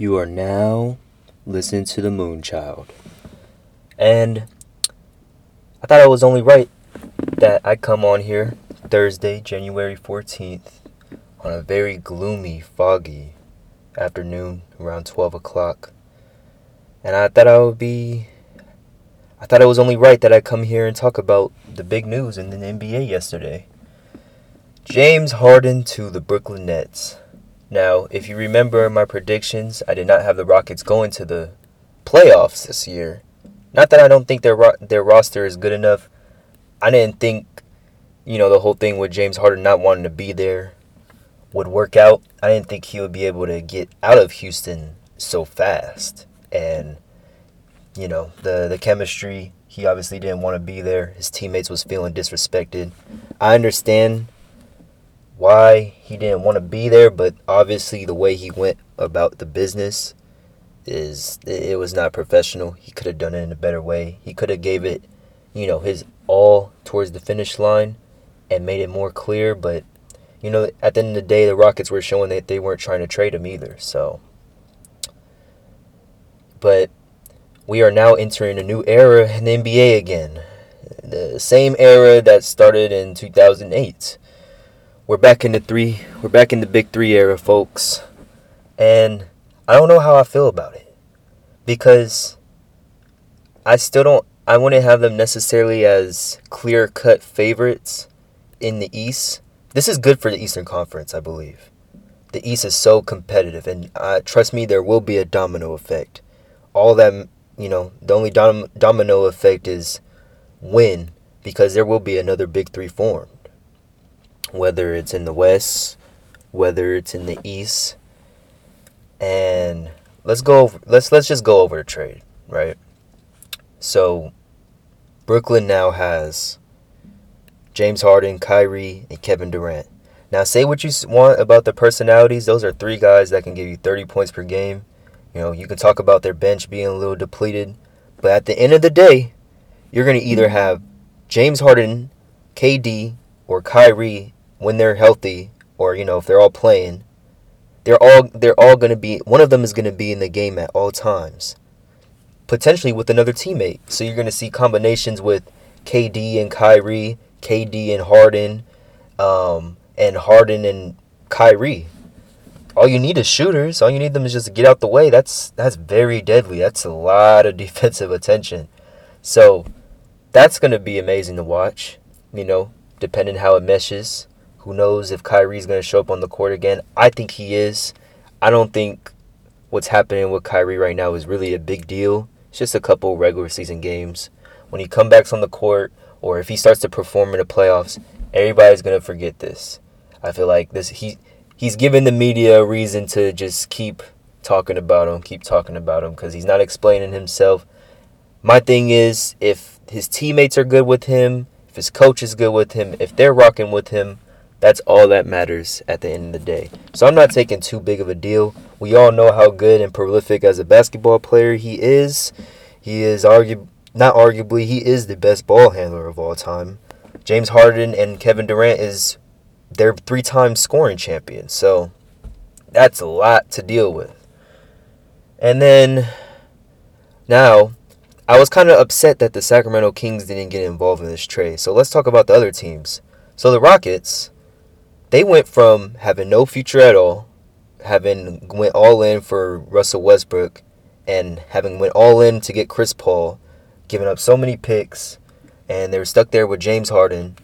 You are now listening to the Moonchild. And I thought it was only right that I come on here Thursday, January 14th, on a very gloomy, foggy afternoon around 12 o'clock. And I thought I would be. I thought it was only right that I come here and talk about the big news in the NBA yesterday. James Harden to the Brooklyn Nets. Now, if you remember my predictions, I did not have the Rockets going to the playoffs this year. Not that I don't think their ro- their roster is good enough. I didn't think, you know, the whole thing with James Harden not wanting to be there would work out. I didn't think he would be able to get out of Houston so fast. And you know, the the chemistry, he obviously didn't want to be there. His teammates was feeling disrespected. I understand why he didn't want to be there, but obviously the way he went about the business is it was not professional. He could have done it in a better way. He could have gave it, you know, his all towards the finish line and made it more clear, but you know, at the end of the day the Rockets were showing that they weren't trying to trade him either. So but we are now entering a new era in the NBA again. The same era that started in 2008 we're back in the three we're back in the big three era folks. And i don't know how i feel about it. Because i still don't i wouldn't have them necessarily as clear cut favorites in the east. This is good for the eastern conference i believe. The east is so competitive and uh, trust me there will be a domino effect. All that you know the only dom- domino effect is win because there will be another big three formed whether it's in the west, whether it's in the east. And let's go over, let's let's just go over the trade, right? So Brooklyn now has James Harden, Kyrie, and Kevin Durant. Now say what you want about the personalities, those are three guys that can give you 30 points per game. You know, you can talk about their bench being a little depleted, but at the end of the day, you're going to either have James Harden, KD, or Kyrie when they're healthy or you know if they're all playing they're all they're all going to be one of them is going to be in the game at all times. Potentially with another teammate. So you're going to see combinations with KD and Kyrie KD and Harden um, and Harden and Kyrie. All you need is shooters. All you need them is just to get out the way. That's that's very deadly. That's a lot of defensive attention. So that's going to be amazing to watch you know depending how it meshes who knows if Kyrie's going to show up on the court again? I think he is. I don't think what's happening with Kyrie right now is really a big deal. It's just a couple regular season games. When he comes back on the court or if he starts to perform in the playoffs, everybody's going to forget this. I feel like this he he's given the media a reason to just keep talking about him, keep talking about him cuz he's not explaining himself. My thing is if his teammates are good with him, if his coach is good with him, if they're rocking with him, that's all that matters at the end of the day. So I'm not taking too big of a deal. We all know how good and prolific as a basketball player he is. He is argu- not arguably he is the best ball handler of all time. James Harden and Kevin Durant is their three-time scoring champions. So that's a lot to deal with. And then now I was kind of upset that the Sacramento Kings didn't get involved in this trade. So let's talk about the other teams. So the Rockets they went from having no future at all, having went all in for Russell Westbrook, and having went all in to get Chris Paul, giving up so many picks, and they were stuck there with James Harden.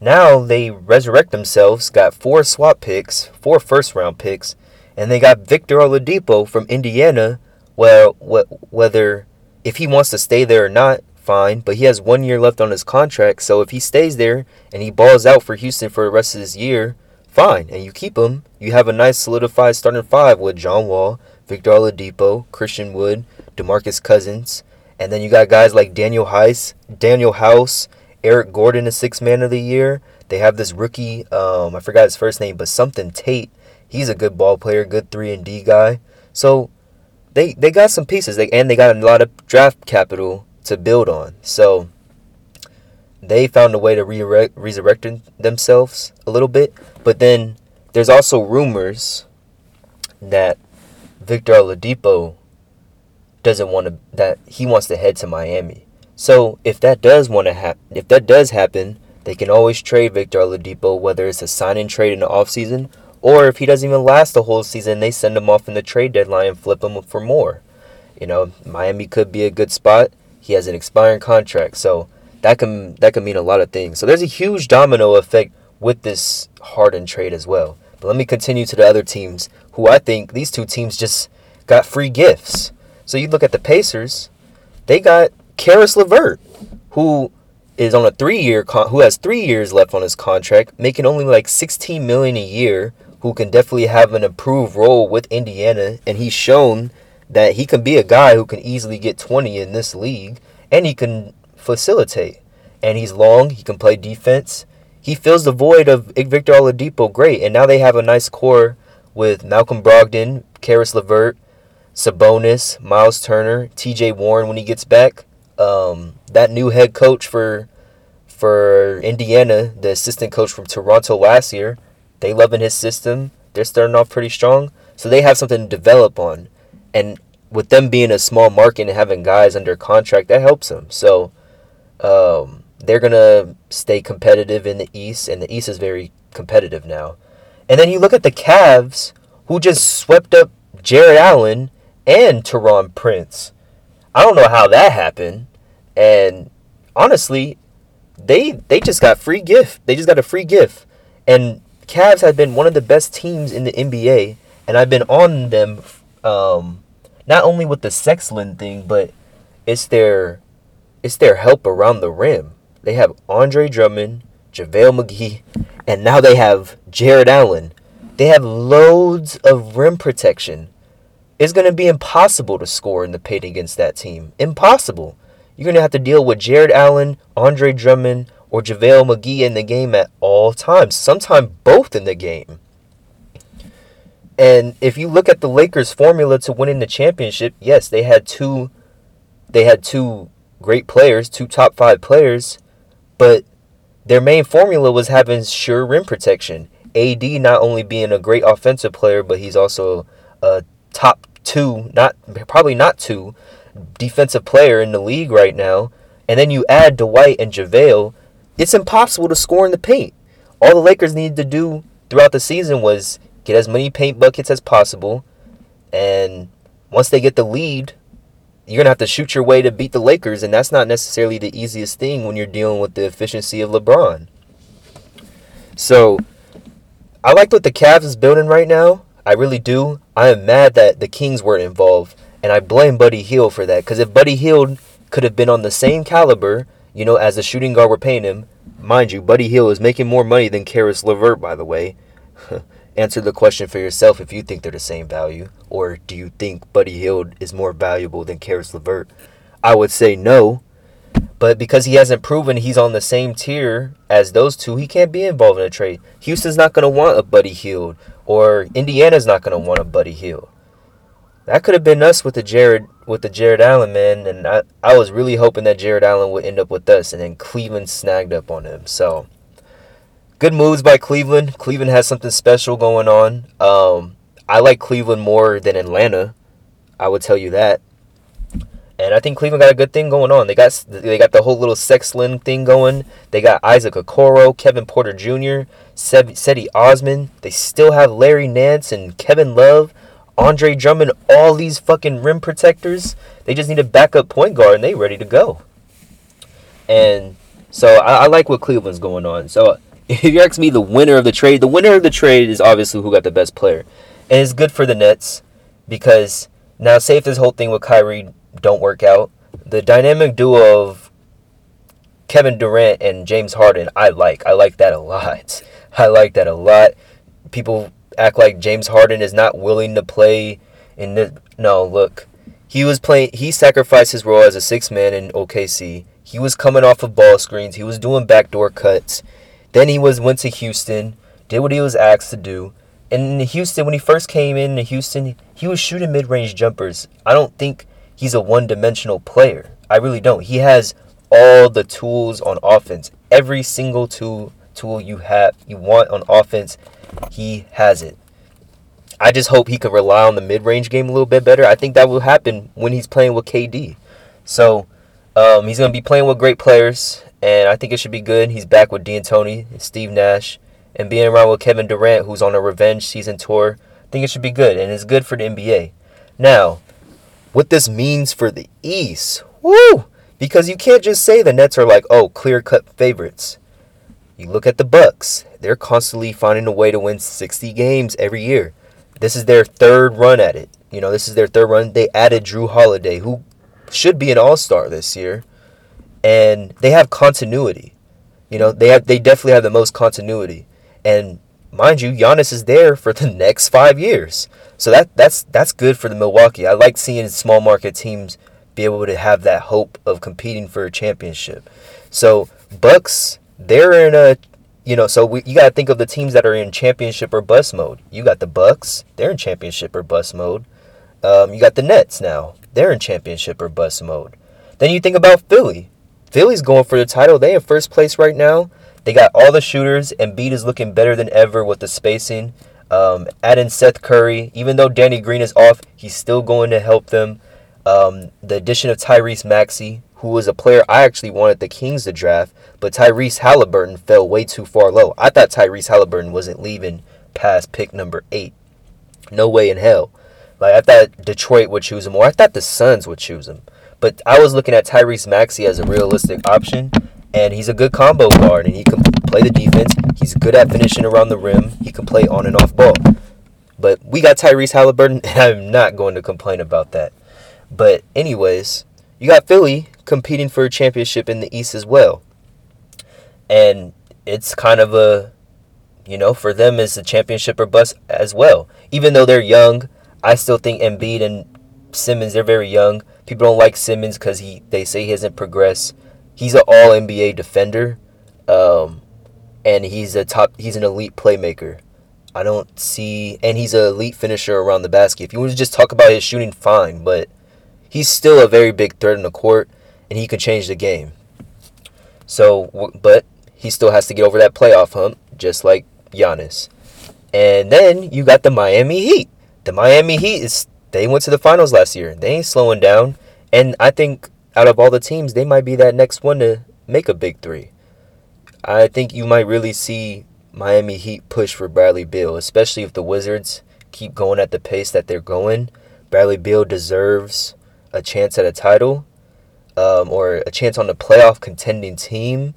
Now they resurrect themselves, got four swap picks, four first round picks, and they got Victor Oladipo from Indiana. Well, whether if he wants to stay there or not, fine, but he has one year left on his contract. So if he stays there and he balls out for Houston for the rest of this year, fine, and you keep him. You have a nice solidified starting five with John Wall, Victor Oladipo, Christian Wood, DeMarcus Cousins, and then you got guys like Daniel Heiss, Daniel House, Eric Gordon, the sixth man of the year. They have this rookie, um, I forgot his first name, but something Tate. He's a good ball player, good three and D guy. So they they got some pieces, they, and they got a lot of draft capital to build on. So they found a way to re- resurrect themselves a little bit. But then there's also rumors that Victor Oladipo doesn't want to that he wants to head to Miami. So if that does want to happen, if that does happen, they can always trade Victor Oladipo, whether it's a sign and trade in the offseason or if he doesn't even last the whole season, they send him off in the trade deadline and flip him for more. You know, Miami could be a good spot. He has an expiring contract, so that can that can mean a lot of things. So there's a huge domino effect with this Harden trade as well. But let me continue to the other teams who I think these two teams just got free gifts. So you look at the Pacers, they got Caris LeVert, who is on a three-year con- who has three years left on his contract, making only like 16 million a year. Who can definitely have an improved role with Indiana, and he's shown that he can be a guy who can easily get 20 in this league, and he can facilitate. And he's long. He can play defense. He fills the void of Victor Oladipo great, and now they have a nice core with Malcolm Brogdon, Caris LeVert, Sabonis, Miles Turner, T.J. Warren when he gets back. Um, that new head coach for for Indiana, the assistant coach from Toronto last year, they loving his system. They're starting off pretty strong, so they have something to develop on. And with them being a small market and having guys under contract, that helps them. So um, they're gonna stay competitive in the East, and the East is very competitive now. And then you look at the Cavs, who just swept up Jarrett Allen and Taurean Prince. I don't know how that happened. And honestly, they they just got free gift. They just got a free gift. And Cavs have been one of the best teams in the NBA, and I've been on them um, not only with the Sexland thing, but it's their it's their help around the rim. They have Andre Drummond, JaVale McGee, and now they have Jarrett Allen. They have loads of rim protection. It's going to be impossible to score in the paint against that team. Impossible. You're going to have to deal with Jarrett Allen, Andre Drummond, or JaVale McGee in the game at all times, sometimes both in the game. And if you look at the Lakers' formula to winning the championship, yes, they had two they had two great players, two top 5 players, but their main formula was having sure rim protection. AD not only being a great offensive player, but he's also a top two, not probably not two, defensive player in the league right now, and then you add Dwight and JaVale, it's impossible to score in the paint. All the Lakers needed to do throughout the season was get as many paint buckets as possible, and once they get the lead, you're going to have to shoot your way to beat the Lakers, and that's not necessarily the easiest thing when you're dealing with the efficiency of LeBron. So, I like what the Cavs is building right now. I really do. I am mad that the Kings weren't involved, and I blame Buddy Hield for that. Because if Buddy Hield could have been on the same caliber, you know, as the shooting guard we're paying him, mind you, Buddy Hield is making more money than Caris LeVert, by the way. Answer the question for yourself if you think they're the same value, or do you think Buddy Hield is more valuable than Caris LeVert? I would say no, but because he hasn't proven he's on the same tier as those two, he can't be involved in a trade. Houston's not going to want a Buddy Hield, or Indiana's not going to want a Buddy Hield. That could have been us with the Jared with the Jarrett Allen man, and I, I was really hoping that Jarrett Allen would end up with us, and then Cleveland snagged up on him. So good moves by Cleveland. Cleveland has something special going on. Um, I like Cleveland more than Atlanta. I would tell you that. And I think Cleveland got a good thing going on. They got they got the whole little Sexland thing going. They got Isaac Okoro, Kevin Porter Jr., Cedi Osman. They still have Larry Nance and Kevin Love, Andre Drummond, all these fucking rim protectors. They just need a backup point guard and they ready to go. And so I, I like what Cleveland's going on. So if you ask me the winner of the trade, the winner of the trade is obviously who got the best player. And it's good for the Nets because now say if this whole thing with Kyrie don't work out. The dynamic duo of Kevin Durant and James Harden, I like. I like that a lot. I like that a lot. People act like James Harden is not willing to play in the no, look. He was playing he sacrificed his role as a six man in OKC. He was coming off of ball screens. He was doing backdoor cuts. Then he was went to Houston, did what he was asked to do. And in Houston, when he first came in to Houston, he was shooting mid range jumpers. I don't think he's a one dimensional player. I really don't. He has all the tools on offense. Every single tool tool you have you want on offense, he has it. I just hope he can rely on the mid range game a little bit better. I think that will happen when he's playing with KD. So um, he's going to be playing with great players, and I think it should be good. He's back with D'Antoni, Steve Nash, and being around with Kevin Durant, who's on a revenge season tour. I think it should be good, and it's good for the NBA. Now, what this means for the East, woo! Because you can't just say the Nets are like, oh, clear cut favorites. You look at the Bucks; they're constantly finding a way to win 60 games every year. This is their third run at it. You know, this is their third run. They added Jrue Holiday, who should be an all-star this year, and they have continuity. You know, they have they definitely have the most continuity. And mind you, Giannis is there for the next five years. So that that's that's good for the Milwaukee. I like seeing small market teams be able to have that hope of competing for a championship. So Bucks, they're in a you know, so we, you got to think of the teams that are in championship or bust mode. You got the Bucks, they're in championship or bust mode. Um, you got the Nets now, they're in championship or bust mode. Then you think about Philly. Philly's going for the title. They in first place right now. They got all the shooters, and Beat is looking better than ever with the spacing. Um, adding Seth Curry, even though Danny Green is off, he's still going to help them. Um, the addition of Tyrese Maxey, who was a player I actually wanted the Kings to draft, but Tyrese Halliburton fell way too far low. I thought Tyrese Halliburton wasn't leaving past pick number eight. No way in hell. Like I thought Detroit would choose him, or I thought the Suns would choose him. But I was looking at Tyrese Maxey as a realistic option, and he's a good combo guard, and he can play the defense. He's good at finishing around the rim. He can play on and off ball. But we got Tyrese Halliburton, and I'm not going to complain about that. But anyways, you got Philly competing for a championship in the East as well. And it's kind of a you know, for them it's a championship or bust as well. Even though they're young, I still think Embiid and Simmons, they're very young. People don't like Simmons because he they say he hasn't progressed he's an all NBA defender, um, and he's a top. He's an elite playmaker. I don't see, and he's an elite finisher around the basket. If you want to just talk about his shooting, fine, but he's still a very big threat in the court, and he could change the game. So, but he still has to get over that playoff hump, just like Giannis. And then you got the Miami Heat. The Miami Heat is they went to the finals last year. They ain't slowing down, and I think out of all the teams, they might be that next one to make a big three. I think you might really see Miami Heat push for Bradley Beal, especially if the Wizards keep going at the pace that they're going. Bradley Beal deserves a chance at a title um, or a chance on the playoff contending team.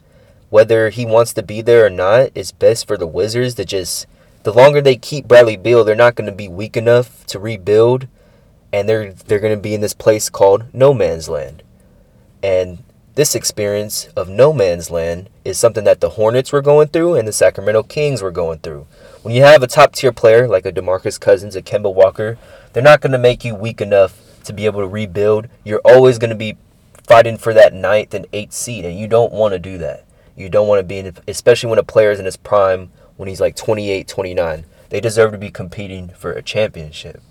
Whether he wants to be there or not, it's best for the Wizards to just. The longer they keep Bradley Beal, they're not going to be weak enough to rebuild, and they're they're going to be in this place called no man's land. And this experience of no man's land is something that the Hornets were going through and the Sacramento Kings were going through. When you have a top tier player like a DeMarcus Cousins, a Kemba Walker, they're not going to make you weak enough to be able to rebuild. You're always going to be fighting for that ninth and eighth seed, and you don't want to do that. You don't want to be in, especially when a player is in his prime when he's like 28, 29. They deserve to be competing for a championship.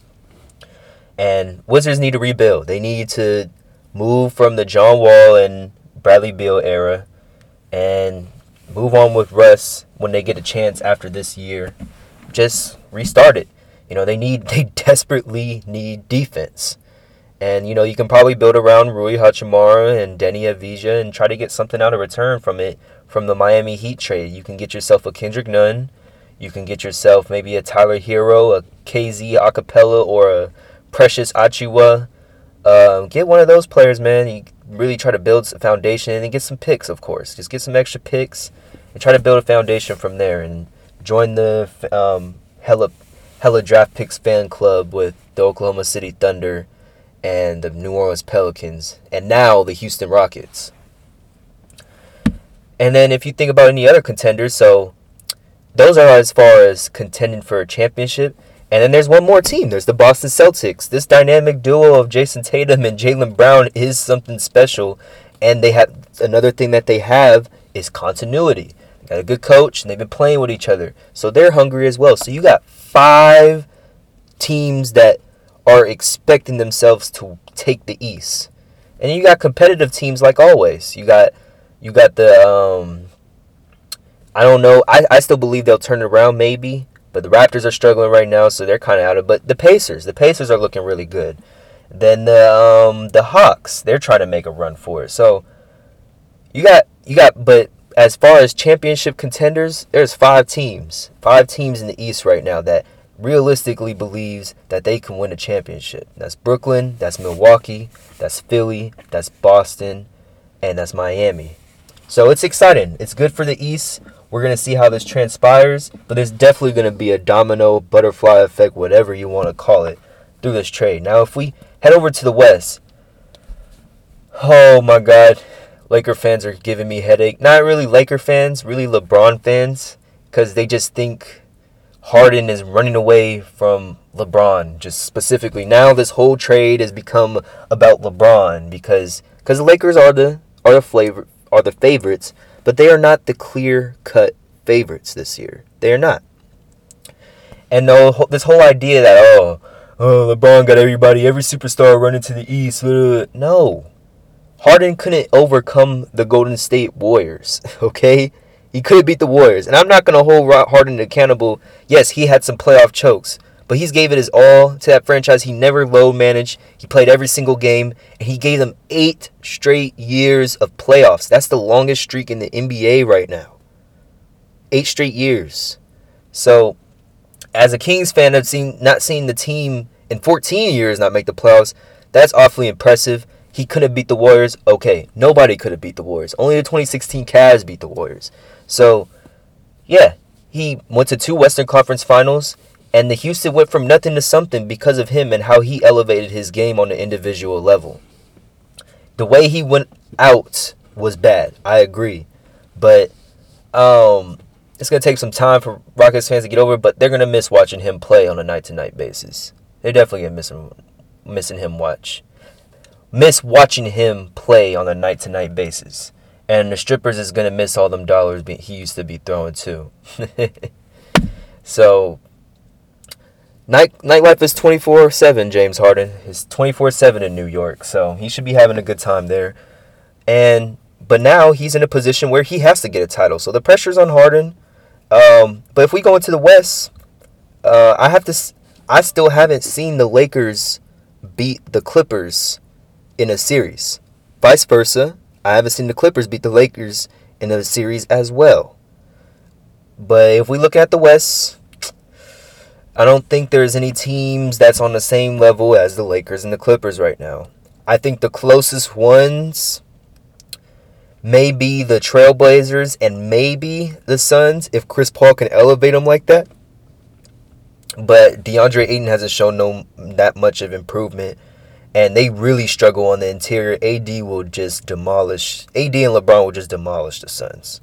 And Wizards need to rebuild. They need to move from the John Wall and Bradley Beal era and move on with Russ when they get a chance after this year. Just restart it. You know, they need they desperately need defense. And you know, you can probably build around Rui Hachimura and Deni Avdija and try to get something out of return from it from the Miami Heat trade. You can get yourself a Kendrick Nunn, you can get yourself maybe a Tyler Herro, a KZ Okpala, or a Precious Achiuwa. Um, get one of those players, man. You really try to build a foundation and get some picks, of course. Just get some extra picks and try to build a foundation from there and join the um, hella hella draft picks fan club with the Oklahoma City Thunder and the New Orleans Pelicans and now the Houston Rockets. And then if you think about any other contenders, so those are as far as contending for a championship. And then there's one more team. There's the Boston Celtics. This dynamic duo of Jayson Tatum and Jaylen Brown is something special. And they have another thing that they have is continuity. They got a good coach and they've been playing with each other. So they're hungry as well. So you got five teams that are expecting themselves to take the East. And you got competitive teams like always. You got you got the um I don't know. I, I still believe they'll turn around maybe But the Raptors are struggling right now, so they're kind of out of. But the Pacers, the Pacers are looking really good. Then the um, the Hawks, they're trying to make a run for it. So you got you got, but as far as championship contenders, there's five teams, five teams in the East right now that realistically believes that they can win a championship. That's Brooklyn, that's Milwaukee, that's Philly, that's Boston, and that's Miami. So it's exciting. It's good for the East. We're going to see how this transpires, but there's definitely going to be a domino, butterfly effect, whatever you want to call it, through this trade. Now, if we head over to the West, oh my God, Laker fans are giving me headache. Not really Laker fans, really LeBron fans, because they just think Harden is running away from LeBron. Just specifically, now this whole trade has become about LeBron because because the Lakers are the are the flavor are the favorites, but they are not the clear cut favorites this year. They are not. And the, this whole idea that oh, oh LeBron got everybody, every superstar running to the East. No, Harden couldn't overcome the Golden State Warriors, okay? He couldn't beat the Warriors. And I'm not going to hold Harden accountable. Yes, he had some playoff chokes, but he's gave it his all to that franchise. He never low managed. He played every single game, and he gave them eight straight years of playoffs. That's the longest streak in the NBA right now. Eight straight years. So, as a Kings fan, I've seen not seen the team in 14 years not make the playoffs. That's awfully impressive. He couldn't beat the Warriors. Okay, nobody could have beat the Warriors. Only the 2016 Cavs beat the Warriors. So, yeah, he went to two Western Conference Finals, and the Houston went from nothing to something because of him and how he elevated his game on the individual level. The way he went out was bad. I agree, but um, it's gonna take some time for Rockets fans to get over. But they're gonna miss watching him play on a night-to-night basis. They're definitely gonna miss him, missing him watch miss watching him play on a night to night basis. And the strippers is gonna miss all them dollars he used to be throwing too. so night nightlife is twenty four seven. James Harden is twenty four seven in New York, so he should be having a good time there. And but now he's in a position where he has to get a title, so the pressure's on Harden. Um, but if we go into the West, uh, I have to. I still haven't seen the Lakers beat the Clippers in a series. Vice versa, I haven't seen the Clippers beat the Lakers in a series as well. But if we look at the West, I don't think there's any teams that's on the same level as the Lakers and the Clippers right now. I think the closest ones may be the Trailblazers and maybe the Suns if Chris Paul can elevate them like that. But DeAndre Ayton hasn't shown no that much of improvement and they really struggle on the interior. AD will just demolish. AD and LeBron will just demolish the Suns.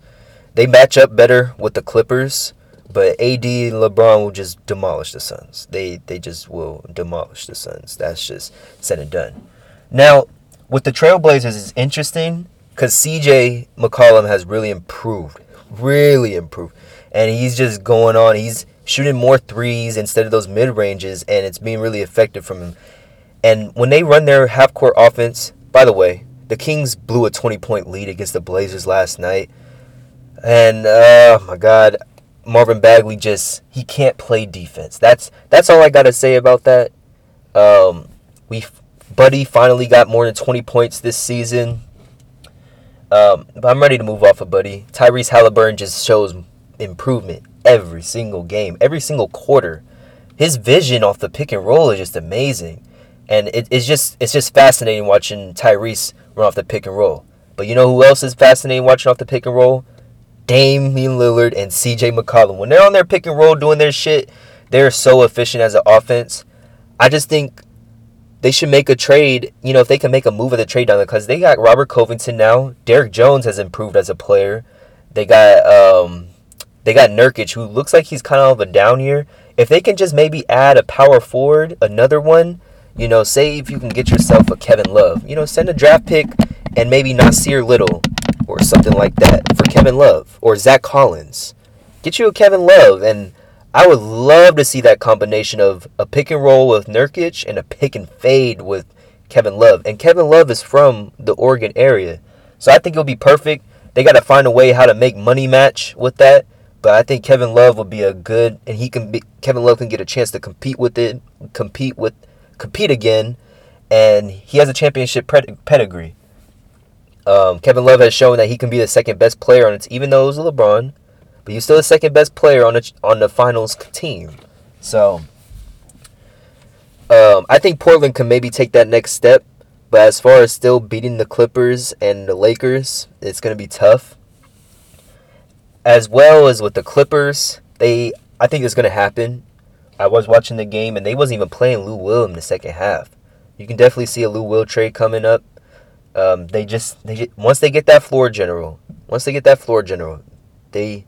They match up better with the Clippers, but AD and LeBron will just demolish the Suns. They they just will demolish the Suns. That's just said and done. Now, with the Trailblazers, it's interesting because CJ McCollum has really improved, really improved, and he's just going on. He's shooting more threes instead of those mid ranges, and it's being really effective from him. And when they run their half court offense, by the way, the Kings blew a 20 point lead against the Blazers last night. And oh my god, Marvin Bagley just he can't play defense. That's that's all I got to say about that. Um we Buddy finally got more than 20 points this season. Um, but I'm ready to move off of Buddy. Tyrese Halliburton just shows improvement every single game, every single quarter. His vision off the pick and roll is just amazing and it, it's just it's just fascinating watching Tyrese run off the pick and roll. But you know who else is fascinating watching off the pick and roll? Damian Lillard and CJ McCollum. When they're on their pick and roll doing their shit, they're so efficient as an offense. I just think they should make a trade. You know, if they can make a move of the trade down there, because they got Robert Covington now. Derrick Jones has improved as a player. They got um, they got Nurkic, who looks like he's kind of a down year. If they can just maybe add a power forward, another one, you know, say if you can get yourself a Kevin Love, you know, send a draft pick and maybe Nassir Little or something like that for Kevin Love or Zach Collins. Get you a Kevin Love, and I would love to see that combination of a pick and roll with Nurkic and a pick and fade with Kevin Love. And Kevin Love is from the Oregon area, so I think it'll be perfect. They got to find a way how to make money match with that. but I think Kevin Love will be a good, and he can be Kevin Love can get a chance to compete with it, compete with, compete again, and he has a championship pedigree. Um, Kevin Love has shown that he can be the second best player on it, even though it was LeBron, but he's still the second best player on the on the finals team. So, um, I think Portland can maybe take that next step, but as far as still beating the Clippers and the Lakers, it's gonna be tough as well as with the Clippers, they I think it's gonna happen. I was watching the game and they wasn't even playing Lou Will in the second half. You can definitely see a Lou Will trade coming up. Um, they just they once they get that floor general, once they get that floor general, they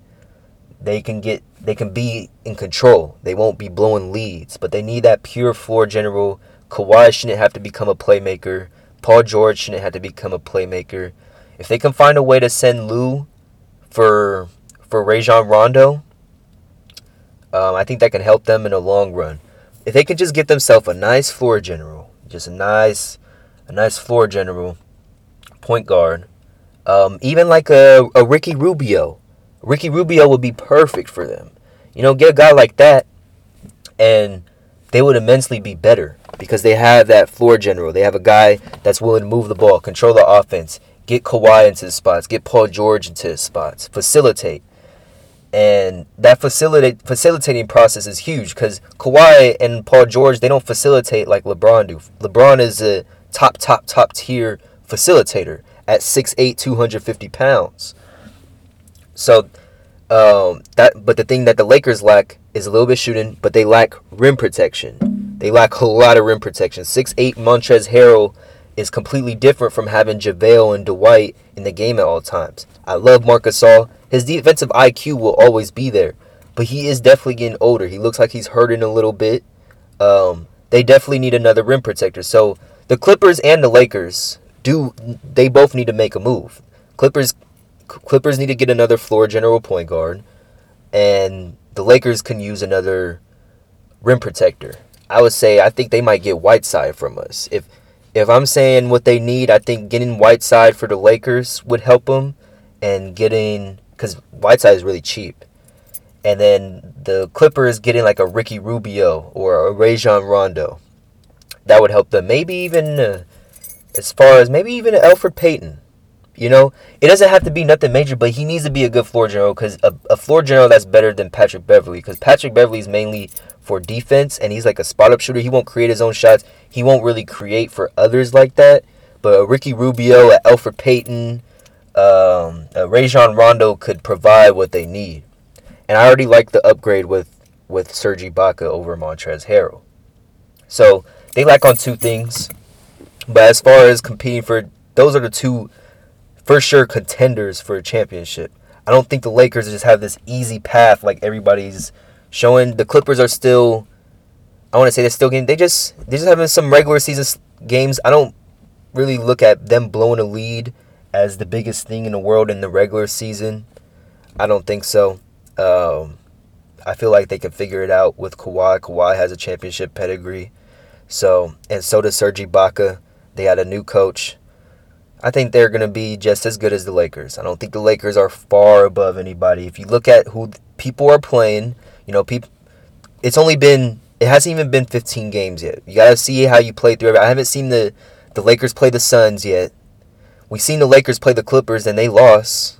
they can get they can be in control. They won't be blowing leads, but they need that pure floor general. Kawhi shouldn't have to become a playmaker. Paul George shouldn't have to become a playmaker. If they can find a way to send Lou for for Rajon Rondo, um, I think that can help them in the long run. If they can just get themselves a nice floor general, just a nice, a nice floor general, point guard, um, even like a, a Ricky Rubio. Ricky Rubio would be perfect for them. You know, get a guy like that, and they would immensely be better because they have that floor general. They have a guy that's willing to move the ball, control the offense, get Kawhi into the spots, get Paul George into the spots, facilitate. And that facilitate facilitating process is huge because Kawhi and Paul George they don't facilitate like LeBron do. LeBron is a top top top tier facilitator at 6'8", 250 pounds. So um, that but the thing that the Lakers lack is a little bit shooting, but they lack rim protection. They lack a lot of rim protection. 6'8", Montrezl Harrell is completely different from having JaVale and Dwight in the game at all times. I love Marc Gasol. His defensive IQ will always be there, but he is definitely getting older. He looks like he's hurting a little bit. Um, they definitely need another rim protector. So the Clippers and the Lakers do they both need to make a move. Clippers Clippers need to get another floor general point guard, and the Lakers can use another rim protector. I would say I think they might get Whiteside from us. If if I'm saying what they need, I think getting Whiteside for the Lakers would help them, and getting because Whiteside is really cheap. And then the Clippers getting like a Ricky Rubio or a Rajon Rondo. That would help them. Maybe even uh, as far as maybe even Elfrid Payton. You know, it doesn't have to be nothing major, but he needs to be a good floor general because a, a floor general that's better than Patrick Beverley because Patrick Beverley is mainly for defense and he's like a spot up shooter. He won't create his own shots. He won't really create for others like that. But Ricky Rubio, Elfrid Payton, um, Rajon Rondo could provide what they need. And I already like the upgrade with with Serge Ibaka over Montrezl Harrell. So they lack on two things. But as far as competing for, those are the two for sure contenders for a championship. I don't think the Lakers just have this easy path like everybody's showing. The Clippers are still, I want to say they're still getting. They just they just having some regular season games. I don't really look at them blowing a lead as the biggest thing in the world in the regular season. I don't think so. Um, I feel like they can figure it out with Kawhi. Kawhi has a championship pedigree. So, and so does Serge Ibaka. They had a new coach. I think they're going to be just as good as the Lakers. I don't think the Lakers are far above anybody. If you look at who people are playing, you know, people it's only been it hasn't even been 15 games yet. You got to see how you play through it. I haven't seen the the Lakers play the Suns yet. We've seen the Lakers play the Clippers and they lost.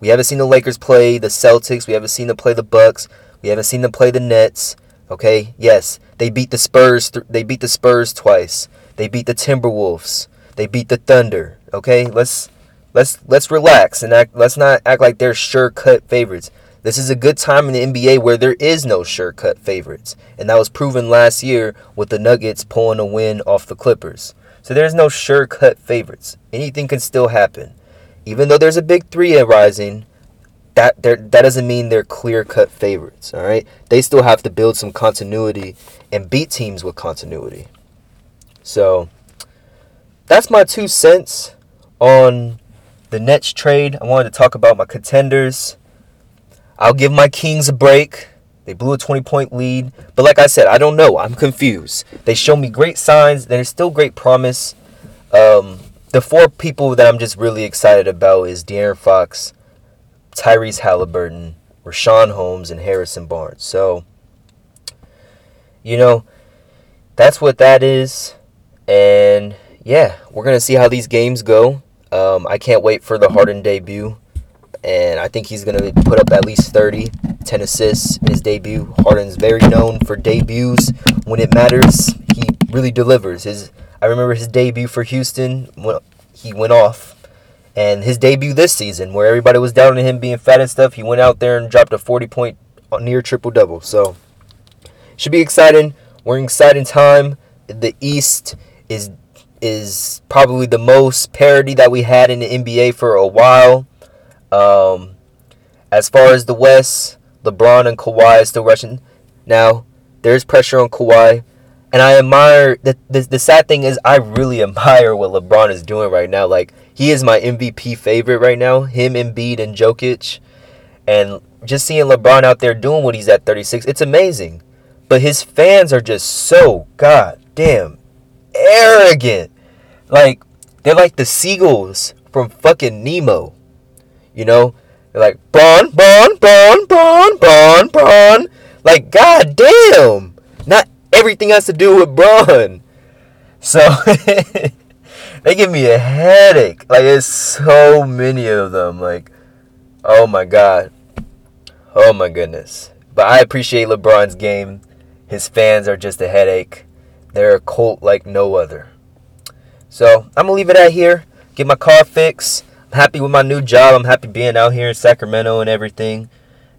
We haven't seen the Lakers play the Celtics. We haven't seen them play the Bucks. We haven't seen them play the Nets. Okay? Yes, they beat the Spurs th- they beat the Spurs twice. They beat the Timberwolves. They beat the Thunder. Okay? Let's let's let's relax and act let's not act like they're sure-cut favorites. This is a good time in the NBA where there is no sure-cut favorites. And that was proven last year with the Nuggets pulling a win off the Clippers. So there's no sure cut favorites. Anything can still happen. Even though there's a big three rising, that that doesn't mean they're clear cut favorites. All right, they still have to build some continuity and beat teams with continuity. So that's my two cents on the Nets trade. I wanted to talk about my contenders. I'll give my Kings a break. They blew a 20 point lead. But like I said, I don't know. I'm confused. They show me great signs. There's still great promise. Um, the four people that I'm just really excited about is De'Aaron Fox, Tyrese Halliburton, Richaun Holmes, and Harrison Barnes. So, you know, that's what that is. And yeah, we're going to see how these games go. Um, I can't wait for the Harden debut. And I think he's going to put up at least 30, 10 assists in his debut. Harden's very known for debuts. When it matters, he really delivers. His I remember his debut for Houston when he went off. And his debut this season, where everybody was down on him being fat and stuff, he went out there and dropped a 40 point near triple double. So, should be exciting. We're in exciting time. The East is is probably the most parity that we had in the NBA for a while. Um, as far as the West, LeBron and Kawhi is still rushing. Now, there's pressure on Kawhi. And I admire the, the the sad thing is I really admire what LeBron is doing right now. Like he is my MVP favorite right now. Him, and Embiid, and Jokic, and just seeing LeBron out there doing what he's at 36, it's amazing. But his fans are just so goddamn arrogant. Like they're like the seagulls from fucking Nemo. You know, they're like Bron, Bron, Bron, Bron, Bron, Bron. Like goddamn, not everything has to do with Bron. So they give me a headache. Like it's so many of them. Like, oh my god. Oh my goodness. But I appreciate LeBron's game. His fans are just a headache. They're a cult like no other. So I'm gonna leave it at here. Get my car fixed. I'm happy with my new job. I'm happy being out here in Sacramento and everything.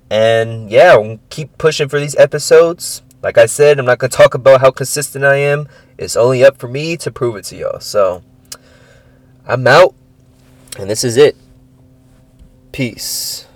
And yeah, we'll keep pushing for these episodes. Like I said, I'm not gonna talk about how consistent I am. It's only up for me to prove it to y'all. So I'm out, and this is it. Peace.